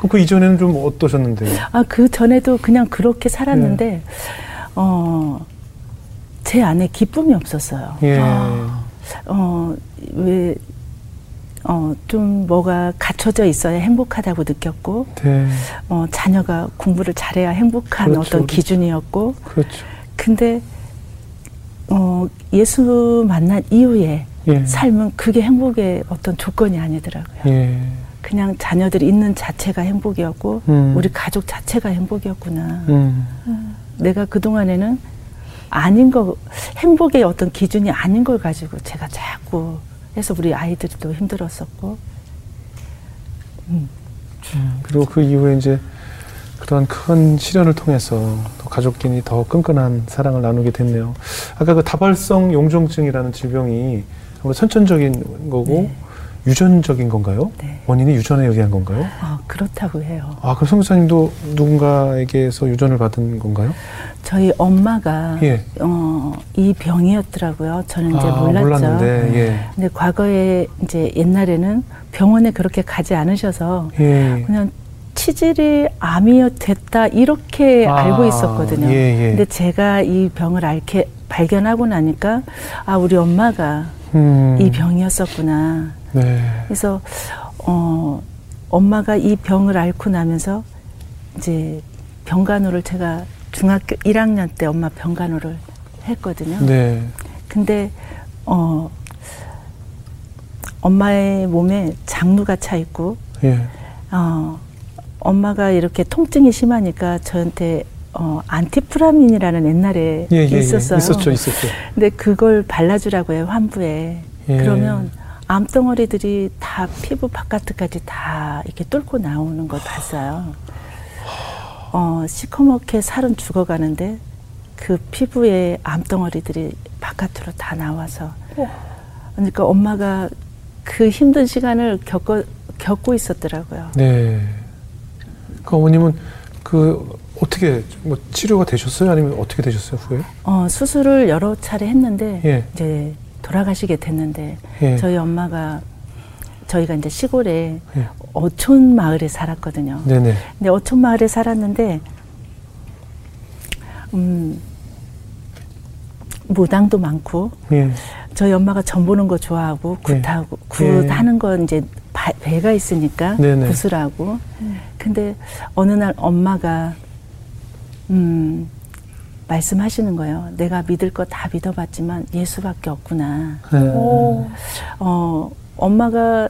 [SPEAKER 1] 그럼 그 이전에는 좀 어떠셨는데요?
[SPEAKER 4] 아, 그 전에도 그냥 그렇게 살았는데, 어, 제 안에 기쁨이 없었어요.
[SPEAKER 1] 예.
[SPEAKER 4] 어, 왜, 어, 좀 뭐가 갖춰져 있어야 행복하다고 느꼈고,
[SPEAKER 1] 네.
[SPEAKER 4] 어, 자녀가 공부를 잘해야 행복한
[SPEAKER 1] 그렇죠.
[SPEAKER 4] 어떤 기준이었고,
[SPEAKER 1] 그렇죠.
[SPEAKER 4] 근데, 어, 예수 만난 이후에
[SPEAKER 1] 예.
[SPEAKER 4] 삶은 그게 행복의 어떤 조건이 아니더라고요.
[SPEAKER 1] 예.
[SPEAKER 4] 그냥 자녀들이 있는 자체가 행복이었고,
[SPEAKER 1] 음.
[SPEAKER 4] 우리 가족 자체가 행복이었구나.
[SPEAKER 1] 음.
[SPEAKER 4] 내가 그 동안에는 아닌 거, 행복의 어떤 기준이 아닌 걸 가지고 제가 자꾸 해서 우리 아이들도 힘들었었고,
[SPEAKER 1] 그리고 그 이후에 이제 그러한 큰 시련을 통해서 또 가족끼리 더 끈끈한 사랑을 나누게 됐네요. 아까 그 다발성 용종증이라는 질병이 아무래도 선천적인 거고
[SPEAKER 4] 네.
[SPEAKER 1] 유전적인 건가요?
[SPEAKER 4] 네.
[SPEAKER 1] 원인이 유전에 의한 건가요?
[SPEAKER 4] 어, 그렇다고 해요.
[SPEAKER 1] 아, 그럼 성교사님도 누군가에게서 유전을 받은 건가요?
[SPEAKER 4] 저희 엄마가
[SPEAKER 1] 예.
[SPEAKER 4] 어, 이 병이었더라고요. 저는 이제
[SPEAKER 1] 아,
[SPEAKER 4] 몰랐죠.
[SPEAKER 1] 몰랐는데, 예.
[SPEAKER 4] 근데 과거에 이제 옛날에는 병원에 그렇게 가지 않으셔서
[SPEAKER 1] 예.
[SPEAKER 4] 그냥 치질이 암이 됐다 이렇게
[SPEAKER 1] 아,
[SPEAKER 4] 알고 있었거든요.
[SPEAKER 1] 예, 예.
[SPEAKER 4] 근데 제가 이 병을 알게 발견하고 나니까 아 우리 엄마가
[SPEAKER 1] 음.
[SPEAKER 4] 이 병이었었구나.
[SPEAKER 1] 네.
[SPEAKER 4] 그래서 어 엄마가 이 병을 앓고 나면서 이제 병간호를 제가 중학교 1학년 때 엄마 병간호를 했거든요.
[SPEAKER 1] 네.
[SPEAKER 4] 근데 어 엄마의 몸에 장루가 차 있고
[SPEAKER 1] 예.
[SPEAKER 4] 어 엄마가 이렇게 통증이 심하니까 저한테 어 안티프라민이라는 옛날에
[SPEAKER 1] 예, 예, 예.
[SPEAKER 4] 있었어요.
[SPEAKER 1] 있었죠, 있었죠.
[SPEAKER 4] 근데 그걸 발라주라고 해요 환부에.
[SPEAKER 1] 예.
[SPEAKER 4] 그러면 암덩어리들이 다 피부 바깥까지 다 이렇게 뚫고 나오는 걸 봤어요. 어 시커멓게 살은 죽어가는데 그 피부에 암덩어리들이 바깥으로 다 나와서. 그러니까 엄마가 그 힘든 시간을 겪어 겪고 있었더라고요.
[SPEAKER 1] 네. 그 어머님은 그 어떻게 뭐 치료가 되셨어요? 아니면 어떻게 되셨어요 후에?
[SPEAKER 4] 어, 수술을 여러 차례 했는데
[SPEAKER 1] 예.
[SPEAKER 4] 이제 돌아가시게 됐는데
[SPEAKER 1] 예.
[SPEAKER 4] 저희 엄마가 저희가 이제 시골에
[SPEAKER 1] 예.
[SPEAKER 4] 어촌 마을에 살았거든요.
[SPEAKER 1] 네네.
[SPEAKER 4] 근데 어촌 마을에 살았는데 음 무당도 많고
[SPEAKER 1] 예.
[SPEAKER 4] 저희 엄마가 전 보는 거 좋아하고
[SPEAKER 1] 예.
[SPEAKER 4] 굿하고
[SPEAKER 1] 예.
[SPEAKER 4] 굿하는 건 이제 바- 배가 있으니까
[SPEAKER 1] 네네.
[SPEAKER 4] 굿을 하고 근데 어느 날 엄마가 음 말씀하시는 거예요. 내가 믿을 거 다 믿어봤지만 예수밖에 없구나.
[SPEAKER 1] 네.
[SPEAKER 2] 오.
[SPEAKER 4] 어 엄마가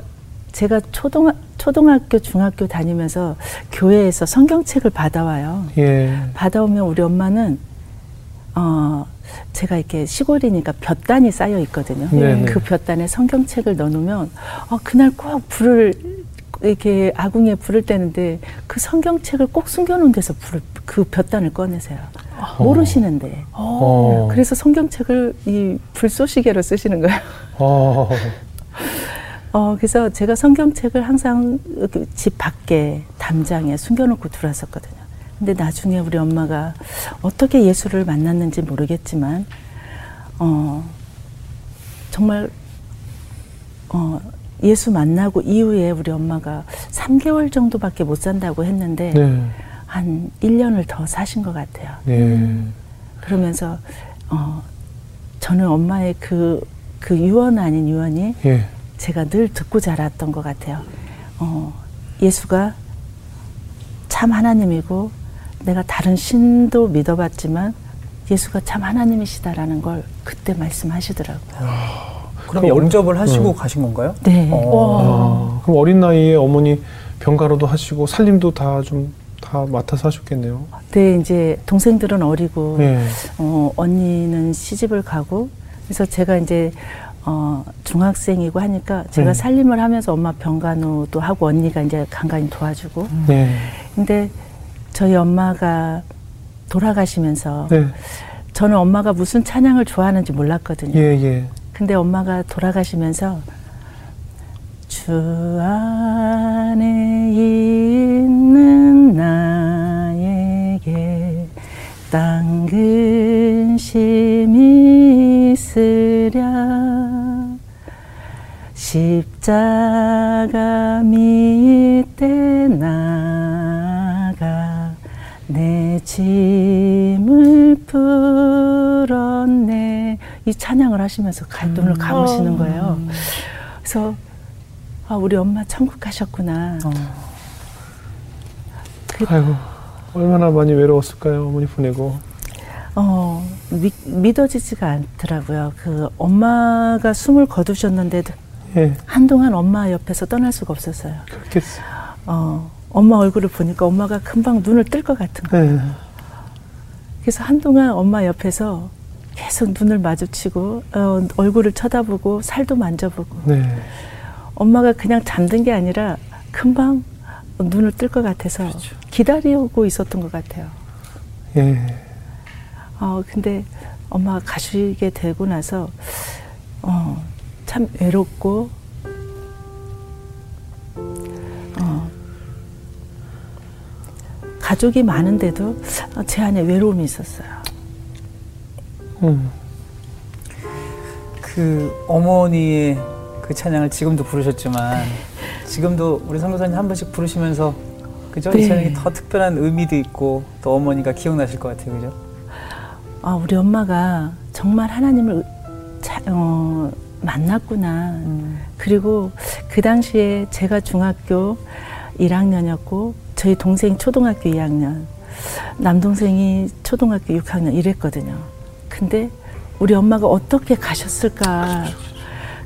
[SPEAKER 4] 제가 초등 초등학교 중학교 다니면서 교회에서 성경책을 받아와요.
[SPEAKER 1] 예.
[SPEAKER 4] 받아오면 우리 엄마는 어 제가 이렇게 시골이니까 볕단이 쌓여 있거든요.
[SPEAKER 1] 네네.
[SPEAKER 4] 그 볕단에 성경책을 넣어놓으면 어 그날 꼭 불을 이렇게 아궁이에 불을 떼는데 그 성경책을 꼭 숨겨놓은 데서 불을 그 볕단을 꺼내세요. 모르시는데.
[SPEAKER 1] 어.
[SPEAKER 4] 그래서 성경책을 이 불쏘시개로 쓰시는 거예요.
[SPEAKER 1] 어.
[SPEAKER 4] 어, 그래서 제가 성경책을 항상 이렇게 집 밖에 담장에 숨겨놓고 들어왔었거든요. 근데 나중에 우리 엄마가 어떻게 예수를 만났는지 모르겠지만, 어, 정말, 어, 예수 만나고 이후에 우리 엄마가 3개월 정도밖에 못 산다고 했는데,
[SPEAKER 1] 네.
[SPEAKER 4] 한 1년을 더 사신 것 같아요.
[SPEAKER 1] 예.
[SPEAKER 4] 그러면서, 어, 저는 엄마의 그, 그 유언 아닌 유언이
[SPEAKER 1] 예.
[SPEAKER 4] 제가 늘 듣고 자랐던 것 같아요. 어, 예수가 참 하나님이고 내가 다른 신도 믿어봤지만 예수가 참 하나님이시다라는 걸 그때 말씀하시더라고요.
[SPEAKER 3] 그럼 영접을 하시고 가신 건가요?
[SPEAKER 4] 네.
[SPEAKER 3] 어.
[SPEAKER 1] 아, 그럼 어린 나이에 어머니 병가로도 하시고 살림도 다 좀 다 맡아서 하셨겠네요.
[SPEAKER 4] 네, 이제 동생들은 어리고
[SPEAKER 1] 예.
[SPEAKER 4] 어, 언니는 시집을 가고 그래서 제가 이제 어, 중학생이고 하니까 제가
[SPEAKER 1] 네.
[SPEAKER 4] 살림을 하면서 엄마 병간호도 하고 언니가 이제 간간히 도와주고
[SPEAKER 1] 네.
[SPEAKER 4] 근데 저희 엄마가 돌아가시면서
[SPEAKER 1] 네.
[SPEAKER 4] 저는 엄마가 무슨 찬양을 좋아하는지 몰랐거든요.
[SPEAKER 1] 예, 예.
[SPEAKER 4] 근데 엄마가 돌아가시면서 주안 이 찬양을 하시면서 갈 눈을 감으시는 거예요. 그래서 아 우리 엄마 천국 가셨구나.
[SPEAKER 1] 아이고 얼마나 많이 외로웠을까요 어머니 보내고.
[SPEAKER 4] 어 미, 믿어지지가 않더라고요. 그 엄마가 숨을 거두셨는데도
[SPEAKER 1] 예,
[SPEAKER 4] 한동안 엄마 옆에서 떠날 수가 없었어요.
[SPEAKER 1] 그렇겠어요.
[SPEAKER 4] 어 엄마 얼굴을 보니까 엄마가 금방 눈을 뜰 것 같은 거.
[SPEAKER 1] 네.
[SPEAKER 4] 그래서 한동안 엄마 옆에서 계속 눈을 마주치고 어, 얼굴을 쳐다보고 살도 만져보고
[SPEAKER 1] 네.
[SPEAKER 4] 엄마가 그냥 잠든 게 아니라 금방 눈을 뜰 것 같아서 기다리고 있었던 것 같아요.
[SPEAKER 1] 예.
[SPEAKER 4] 어, 근데 엄마가 가시게 되고 나서, 어, 참 외롭고, 어, 가족이 많은데도 어, 제 안에 외로움이 있었어요.
[SPEAKER 1] 음.
[SPEAKER 3] 그 어머니의 그 찬양을 지금도 부르셨지만 지금도 우리 선교사님 한 번씩 부르시면서 그죠? 이
[SPEAKER 4] 네.
[SPEAKER 3] 찬양이 더 특별한 의미도 있고 또 어머니가 기억나실 것 같아요, 그죠?
[SPEAKER 4] 아, 우리 엄마가 정말 하나님을 자- 어, 만났구나. 그리고 그 당시에 제가 중학교 1학년이었고 저희 동생이 초등학교 2학년, 남동생이 초등학교 6학년 이랬거든요. 근데 우리 엄마가 어떻게 가셨을까?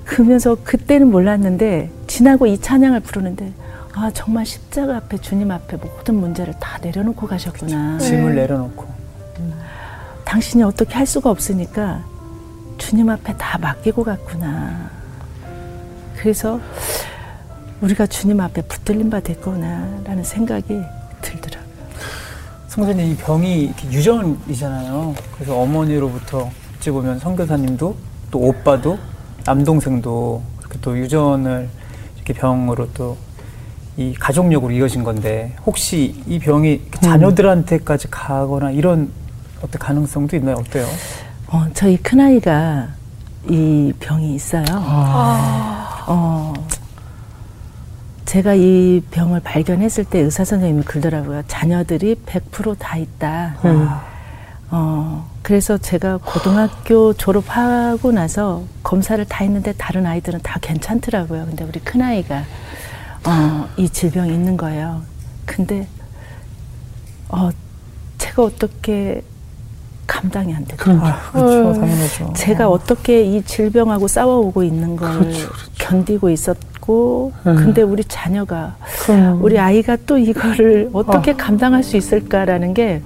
[SPEAKER 4] 그러면서 그때는 몰랐는데 지나고 이 찬양을 부르는데 아 정말 십자가 앞에 주님 앞에 모든 문제를 다 내려놓고 가셨구나.
[SPEAKER 3] 짐을 내려놓고
[SPEAKER 4] 당신이 어떻게 할 수가 없으니까 주님 앞에 다 맡기고 갔구나. 그래서 우리가 주님 앞에 붙들림 바 됐구나라는 생각이 들더라고요.
[SPEAKER 3] 선교사님 이 병이 이렇게 유전이잖아요. 그래서 어머니로부터 어찌 보면 선교사님도 또 오빠도 남동생도 그렇게 또 유전을 이렇게 병으로 또 이 가족력으로 이어진 건데 혹시 이 병이 이렇게 자녀들한테까지 가거나 이런 어떤 가능성도 있나요? 어때요?
[SPEAKER 4] 어, 저희 큰아이가 이 병이 있어요.
[SPEAKER 1] 아.
[SPEAKER 4] 어, 제가 이 병을 발견했을 때 의사 선생님이 그러더라고요. 자녀들이 100%다 있다.
[SPEAKER 1] 음.
[SPEAKER 4] 어, 그래서 제가 고등학교 졸업하고 나서 검사를 다 했는데 다른 아이들은 다 괜찮더라고요. 근데 우리 큰아이가, 어, 이 질병이 있는 거예요. 근데, 어, 제가 어떻게 감당이 안.
[SPEAKER 1] 그럼
[SPEAKER 3] 그렇죠, 당연하죠.
[SPEAKER 4] 제가 어떻게 이 질병하고 싸워오고 있는 걸
[SPEAKER 1] 그렇죠,
[SPEAKER 4] 견디고 있었 고,
[SPEAKER 1] 음.
[SPEAKER 4] 근데 우리 자녀가,
[SPEAKER 1] 그럼
[SPEAKER 4] 우리 아이가 또 이거를 어떻게 감당할 수 있을까라는 게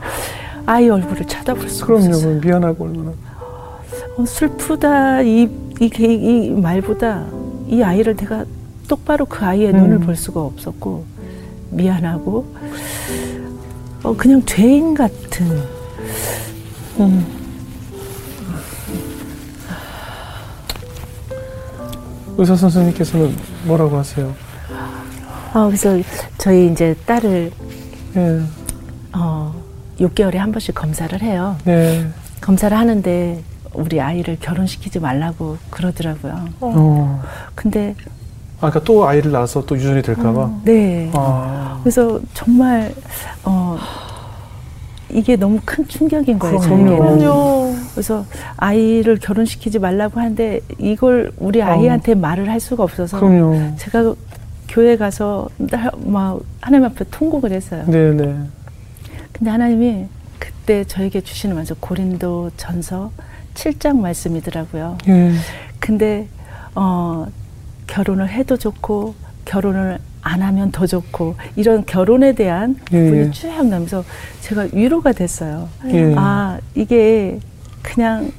[SPEAKER 4] 아이 얼굴을 쳐다볼 수가
[SPEAKER 1] 그럼요.
[SPEAKER 4] 없었어요.
[SPEAKER 1] 미안하고 얼마나.
[SPEAKER 4] 어, 슬프다 이, 이, 이, 이 말보다 이 아이를 내가 똑바로 그 아이의
[SPEAKER 1] 음.
[SPEAKER 4] 눈을 볼 수가 없었고 미안하고 어, 그냥 죄인 같은
[SPEAKER 1] 의사 선생님께서는 뭐라고 하세요?
[SPEAKER 4] 어, 그래서 저희 이제 딸을
[SPEAKER 1] 예.
[SPEAKER 4] 어, 6개월에 한 번씩 검사를 해요.
[SPEAKER 1] 네.
[SPEAKER 4] 검사를 하는데 우리 아이를 결혼시키지 말라고 그러더라고요.
[SPEAKER 1] 어.
[SPEAKER 4] 근데
[SPEAKER 1] 아, 그러니까 또 아이를 낳아서 또 유전이 될까봐.
[SPEAKER 4] 네.
[SPEAKER 1] 아.
[SPEAKER 4] 그래서 정말 어 이게 너무 큰 충격인 거예요.
[SPEAKER 1] 그럼요.
[SPEAKER 4] 저에게는. 그래서 아이를 결혼시키지 말라고 하는데 이걸 우리 아이한테 말을 할 수가 없어서
[SPEAKER 1] 그럼요.
[SPEAKER 4] 제가 교회 가서 나- 막 하나님 앞에 통곡을 했어요.
[SPEAKER 1] 네네.
[SPEAKER 4] 근데 하나님이 그때 저에게 주시는 말씀 고린도 전서 7장 말씀이더라고요.
[SPEAKER 1] 예.
[SPEAKER 4] 근데 어 결혼을 해도 좋고 결혼을 안 하면 더 좋고 이런 결혼에 대한
[SPEAKER 1] 예,
[SPEAKER 4] 부분이
[SPEAKER 1] 예.
[SPEAKER 4] 쭉 나면서 제가 위로가 됐어요.
[SPEAKER 1] 예.
[SPEAKER 4] 아 이게 그냥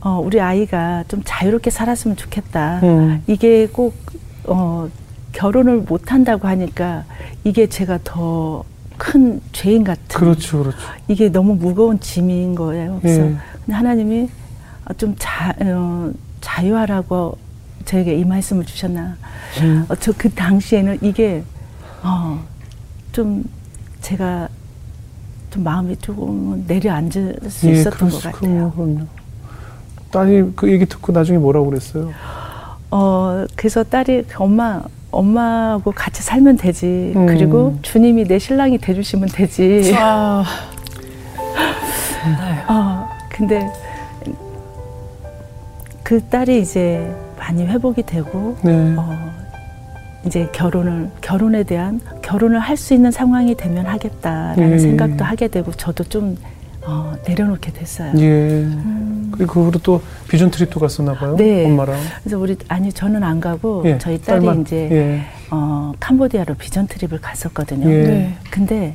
[SPEAKER 4] 어 우리 아이가 좀 자유롭게 살았으면 좋겠다.
[SPEAKER 1] 음.
[SPEAKER 4] 이게 꼭 어, 결혼을 못 한다고 하니까 이게 제가 더 큰 죄인 같은
[SPEAKER 1] 그렇죠, 그렇죠.
[SPEAKER 4] 이게 너무 무거운 짐인 거예요. 그래서
[SPEAKER 1] 예.
[SPEAKER 4] 근데 하나님이 좀 자, 어, 자유하라고 저에게 이 말씀을 주셨나.
[SPEAKER 1] 음.
[SPEAKER 4] 어, 저그 당시에는 이게 어, 좀 제가 좀 마음이 조금 내려앉을 수 있었던
[SPEAKER 1] 그럴
[SPEAKER 4] 것
[SPEAKER 1] 수-
[SPEAKER 4] 같아요.
[SPEAKER 1] 그럼요. 딸이 그 얘기 듣고 나중에 뭐라고 그랬어요?
[SPEAKER 4] 어, 그래서 딸이 엄마, 엄마하고 같이 살면 되지.
[SPEAKER 1] 음.
[SPEAKER 4] 그리고 주님이 내 신랑이 돼주시면 되지.
[SPEAKER 2] 아,
[SPEAKER 4] 어, 근데 그 딸이 이제 많이 회복이 되고,
[SPEAKER 1] 네.
[SPEAKER 4] 어, 이제 결혼을, 결혼에 대한, 결혼을 할 수 있는 상황이 되면 하겠다라는
[SPEAKER 1] 예.
[SPEAKER 4] 생각도 하게 되고, 저도 좀, 어, 내려놓게 됐어요.
[SPEAKER 1] 예.
[SPEAKER 4] 음.
[SPEAKER 1] 그리고 그 후로 또 비전 트립도 갔었나 봐요.
[SPEAKER 4] 네.
[SPEAKER 1] 엄마랑.
[SPEAKER 4] 그래서 우리, 아니, 저는 안 가고,
[SPEAKER 1] 예,
[SPEAKER 4] 저희 딸이
[SPEAKER 1] 딸만.
[SPEAKER 4] 이제,
[SPEAKER 1] 예.
[SPEAKER 4] 어, 캄보디아로 비전 트립을 갔었거든요.
[SPEAKER 1] 예.
[SPEAKER 2] 네.
[SPEAKER 4] 근데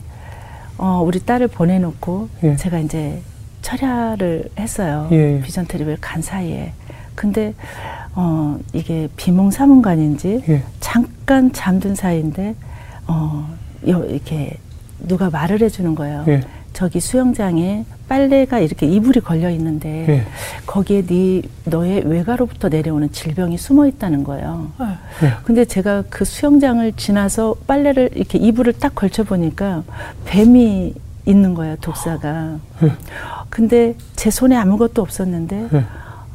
[SPEAKER 4] 어, 우리 딸을 보내놓고
[SPEAKER 1] 예.
[SPEAKER 4] 제가 이제 철야를 했어요.
[SPEAKER 1] 예, 예.
[SPEAKER 4] 비전 트립을 간 사이에. 근데 어, 이게 비몽사몽간인지
[SPEAKER 1] 예.
[SPEAKER 4] 잠깐 잠든 사이인데 어, 여, 이렇게 누가 말을 해주는 거예요.
[SPEAKER 1] 예.
[SPEAKER 4] 저기 수영장에 빨래가 이렇게 이불이 걸려 있는데
[SPEAKER 1] 예.
[SPEAKER 4] 거기에 네 너의 외가로부터 내려오는 질병이 숨어 있다는 거예요.
[SPEAKER 1] 예.
[SPEAKER 4] 근데 제가 그 수영장을 지나서 빨래를 이렇게 이불을 딱 걸쳐 보니까 뱀이 있는 거예요, 독사가.
[SPEAKER 1] 예.
[SPEAKER 4] 근데 제 손에 아무것도 없었는데
[SPEAKER 1] 예.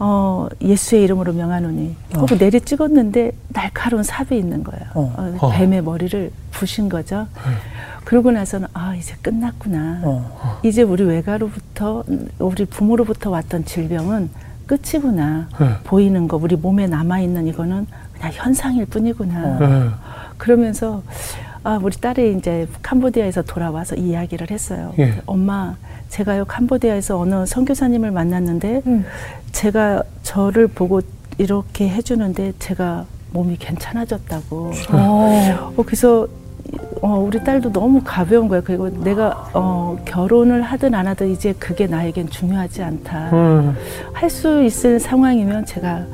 [SPEAKER 4] 어, 예수의 이름으로 명하노니 하고 내리 찍었는데 날카로운 삽이 있는 거예요.
[SPEAKER 3] 어.
[SPEAKER 4] 어,
[SPEAKER 1] 어.
[SPEAKER 4] 뱀의 머리를 부신 거죠. 그러고 나서는 아 이제 끝났구나.
[SPEAKER 3] 어.
[SPEAKER 4] 이제 우리 외가로부터 우리 부모로부터 왔던 질병은 끝이구나.
[SPEAKER 1] 예.
[SPEAKER 4] 보이는 거 우리 몸에 남아 있는 이거는 그냥 현상일 뿐이구나.
[SPEAKER 1] 예.
[SPEAKER 4] 그러면서 아 우리 딸이 이제 캄보디아에서 돌아와서 이 이야기를 했어요.
[SPEAKER 1] 예.
[SPEAKER 4] 엄마 제가요 캄보디아에서 어느 선교사님을 만났는데
[SPEAKER 2] 음.
[SPEAKER 4] 제가 저를 보고 이렇게 해주는데 제가 몸이 괜찮아졌다고.
[SPEAKER 2] 어.
[SPEAKER 4] 어, 그래서 어, 우리 딸도 너무 가벼운 거야. 그리고 내가 어, 결혼을 하든 안 하든 이제 그게 나에겐 중요하지 않다.
[SPEAKER 1] 음.
[SPEAKER 4] 할수 있을 상황이면 제가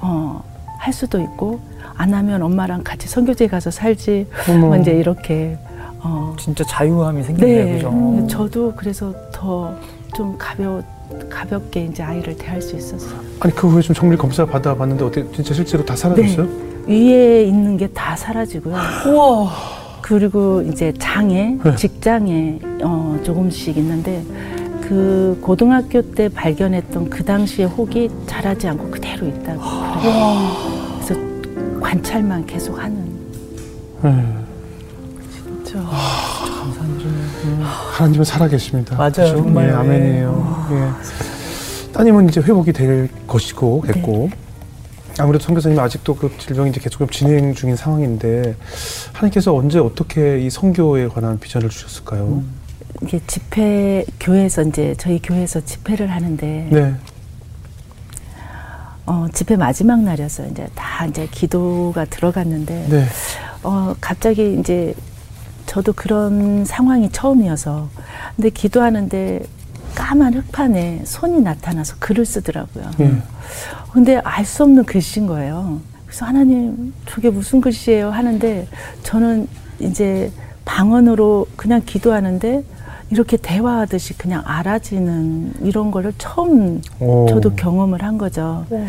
[SPEAKER 4] 어, 할 수도 있고 안 하면 엄마랑 같이 선교지에 가서 살지.
[SPEAKER 1] 어머.
[SPEAKER 4] 뭐 이제 이렇게 어,
[SPEAKER 3] 진짜 자유함이 생기네요,
[SPEAKER 4] 네.
[SPEAKER 3] 그죠?
[SPEAKER 4] 음, 저도 그래서 더 좀 가벼 가볍게 이제 아이를 대할 수 있었어요.
[SPEAKER 1] 아니 그 후에 좀 정밀 검사 받아봤는데 어때? 진짜 실제로 다 사라졌어요?
[SPEAKER 4] 위에 있는 게 다 사라지고요.
[SPEAKER 2] 우와.
[SPEAKER 4] 그리고 이제 장애,
[SPEAKER 1] 네.
[SPEAKER 4] 직장에 어, 조금씩 있는데 그 고등학교 때 발견했던 그 당시의 혹이 자라지 않고 그대로 있다고. 그래요. 관찰만 계속 하는.
[SPEAKER 1] 예.
[SPEAKER 2] 진짜.
[SPEAKER 3] 감사한 일이네요.
[SPEAKER 1] 하나님은 살아계십니다.
[SPEAKER 3] 맞아요,
[SPEAKER 1] 그죠?
[SPEAKER 3] 정말.
[SPEAKER 1] 예, 아멘이에요. 예. 따님은 이제 회복이 될 것이고 했고 아무래도 선교사님 아직도 그 질병이 이제 계속 진행 중인 상황인데 하나님께서 언제 어떻게 이 선교에 관한 비전을 주셨을까요?
[SPEAKER 4] 이게 집회 교회에서 이제 저희 교회에서 집회를 하는데
[SPEAKER 1] 네,
[SPEAKER 4] 어, 집회 마지막 날이었어요. 이제 다 이제 기도가 들어갔는데
[SPEAKER 1] 네,
[SPEAKER 4] 어, 갑자기 이제 저도 그런 상황이 처음이어서 근데 기도하는데 까만 흑판에 손이 나타나서 글을 쓰더라고요.
[SPEAKER 1] 예.
[SPEAKER 4] 근데 알 수 없는 글씨인 거예요. 그래서 하나님 저게 무슨 글씨예요 하는데 저는 이제 방언으로 그냥 기도하는데 이렇게 대화하듯이 그냥 알아지는 이런 거를 처음
[SPEAKER 1] 오.
[SPEAKER 4] 저도 경험을 한 거죠.
[SPEAKER 2] 네.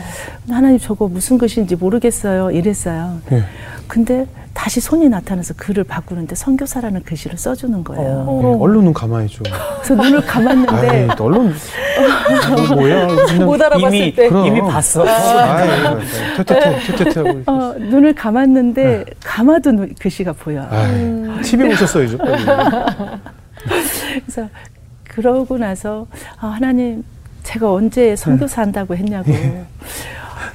[SPEAKER 4] 하나님 저거 무슨 글씨인지 모르겠어요. 이랬어요.
[SPEAKER 1] 예.
[SPEAKER 4] 근데 다시 손이 나타나서 글을 바꾸는데 선교사라는 글씨를 써주는 거예요.
[SPEAKER 3] 어.
[SPEAKER 1] 예. 얼른 눈 가만히 줘.
[SPEAKER 4] 그래서 눈을 감았는데
[SPEAKER 1] 아이, 또 얼른 뭐, 뭐야? 그냥
[SPEAKER 2] 못 알아봤을
[SPEAKER 3] 이미
[SPEAKER 2] 때.
[SPEAKER 1] 그럼.
[SPEAKER 3] 이미 봤어.
[SPEAKER 1] 아이, 퇴퇴퇴 퇴퇴퇴 하고.
[SPEAKER 4] 어, 눈을 감았는데 감아도 눈- 글씨가 보여.
[SPEAKER 1] 아이, TV 보셨어야죠. 빨리.
[SPEAKER 4] 그래서 그러고 나서 아, 하나님 제가 언제 선교사 한다고 했냐고.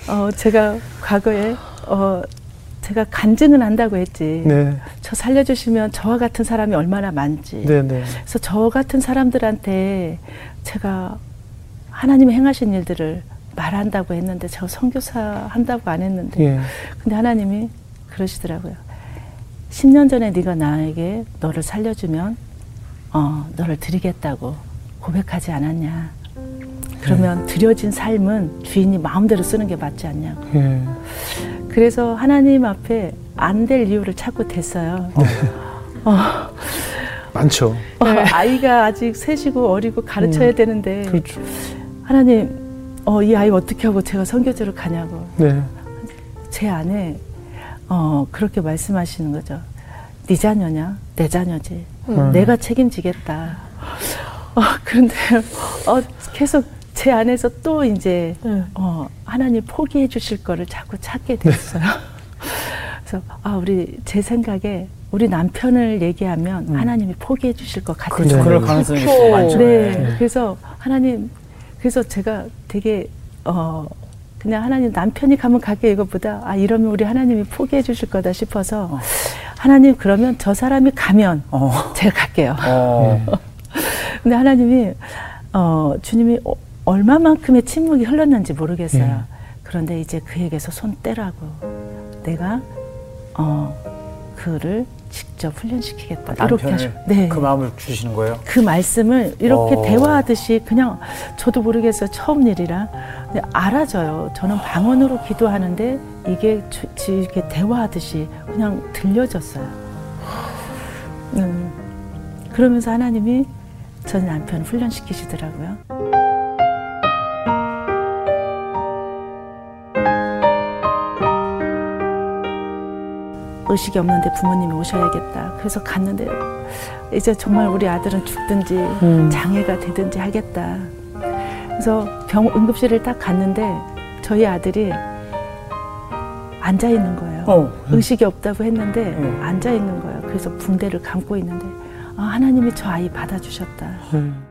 [SPEAKER 4] 어, 제가 과거에 어, 제가 간증은 한다고 했지.
[SPEAKER 1] 네,
[SPEAKER 4] 저 살려주시면 저와 같은 사람이 얼마나 많지.
[SPEAKER 1] 네, 네.
[SPEAKER 4] 그래서 저 같은 사람들한테 제가 하나님 행하신 일들을 말한다고 했는데 제가 선교사 한다고 안 했는데
[SPEAKER 1] 예.
[SPEAKER 4] 근데 하나님이 그러시더라고요. 10년 전에 네가 나에게 너를 살려주면 어, 너를 드리겠다고 고백하지 않았냐. 그러면 드려진 삶은 주인이 마음대로 쓰는 게 맞지 않냐고.
[SPEAKER 1] 예.
[SPEAKER 4] 그래서 하나님 앞에 안 될 이유를 찾고 됐어요.
[SPEAKER 1] 많죠.
[SPEAKER 4] 어, 아이가 아직 셋이고 어리고 가르쳐야 되는데
[SPEAKER 1] 그렇죠.
[SPEAKER 4] 하나님 어, 이 아이 어떻게 하고 제가 선교지를 가냐고
[SPEAKER 1] 네.
[SPEAKER 4] 제 안에 어, 그렇게 말씀하시는 거죠. 네 자녀냐? 내 자녀지.
[SPEAKER 1] 음.
[SPEAKER 4] 내가 책임지겠다. 어, 그런데 어, 계속 제제 안에서 또 이제
[SPEAKER 2] 네.
[SPEAKER 4] 어, 하나님 포기해 주실 거를 자꾸 찾게 됐어요. 그래서 아 우리 제 생각에 우리 남편을 얘기하면
[SPEAKER 3] 음.
[SPEAKER 4] 하나님이 포기해 주실 것 같아요.
[SPEAKER 3] 그렇죠.
[SPEAKER 1] 네,
[SPEAKER 3] 그럴
[SPEAKER 1] 네.
[SPEAKER 3] 가능성이
[SPEAKER 2] 그렇죠.
[SPEAKER 3] 많죠.
[SPEAKER 4] 네. 그래서 하나님 그래서 제가 되게 어 그냥 하나님 남편이 가면 가게 이것보다 아 이러면 우리 하나님이 포기해 주실 거다 싶어서
[SPEAKER 3] 어.
[SPEAKER 4] 하나님 그러면 저 사람이 가면
[SPEAKER 3] 어.
[SPEAKER 4] 제가 갈게요.
[SPEAKER 3] 어.
[SPEAKER 4] 근데 하나님이 어 주님이 어, 얼마만큼의 침묵이 흘렀는지 모르겠어요.
[SPEAKER 1] 예.
[SPEAKER 4] 그런데 이제 그에게서 손 떼라고 내가 어 그를 직접 훈련시키겠다 이렇게 하시. 네.
[SPEAKER 3] 그 마음을 주시는 거예요.
[SPEAKER 4] 그 말씀을 이렇게
[SPEAKER 3] 어.
[SPEAKER 4] 대화하듯이 그냥 저도 모르겠어요. 처음 일이라. 알아져요. 저는 방언으로 기도하는데 이게 주- 지- 이렇게 대화하듯이 그냥 들려졌어요. 음. 그러면서 하나님이 전 남편 훈련시키시더라고요. 의식이 없는데 부모님이 오셔야겠다. 그래서 갔는데 이제 정말 우리 아들은 죽든지
[SPEAKER 3] 음.
[SPEAKER 4] 장애가 되든지 하겠다. 그래서 병 응급실을 딱 갔는데 저희 아들이 앉아 있는 거예요.
[SPEAKER 3] 어.
[SPEAKER 4] 의식이 없다고 했는데
[SPEAKER 3] 음.
[SPEAKER 4] 앉아 있는 거예요. 그래서 붕대를 감고 있는데 아, 하나님이 저 아이 받아주셨다.
[SPEAKER 1] 음.